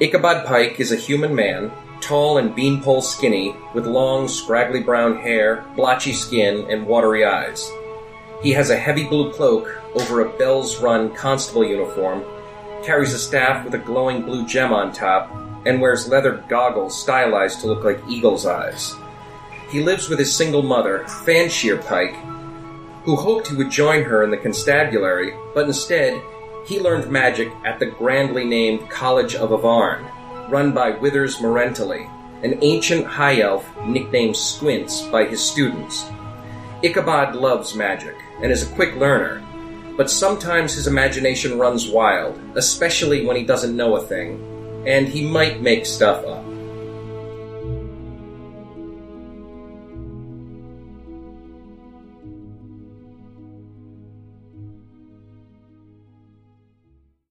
Ichabod Pike is a human man, tall and beanpole skinny, with long, scraggly brown hair, blotchy skin, and watery eyes. He has a heavy blue cloak over a Bell's Run constable uniform, carries a staff with a glowing blue gem on top, and wears leather goggles stylized to look like eagle's eyes. He lives with his single mother, Fanshear Pike, who hoped he would join her in the constabulary, but instead, he learned magic at the grandly named College of Avarn, run by Withers Morentally, an ancient high elf nicknamed Squints by his students. Ichabod loves magic and is a quick learner, but sometimes his imagination runs wild, especially when he doesn't know a thing, and he might make stuff up.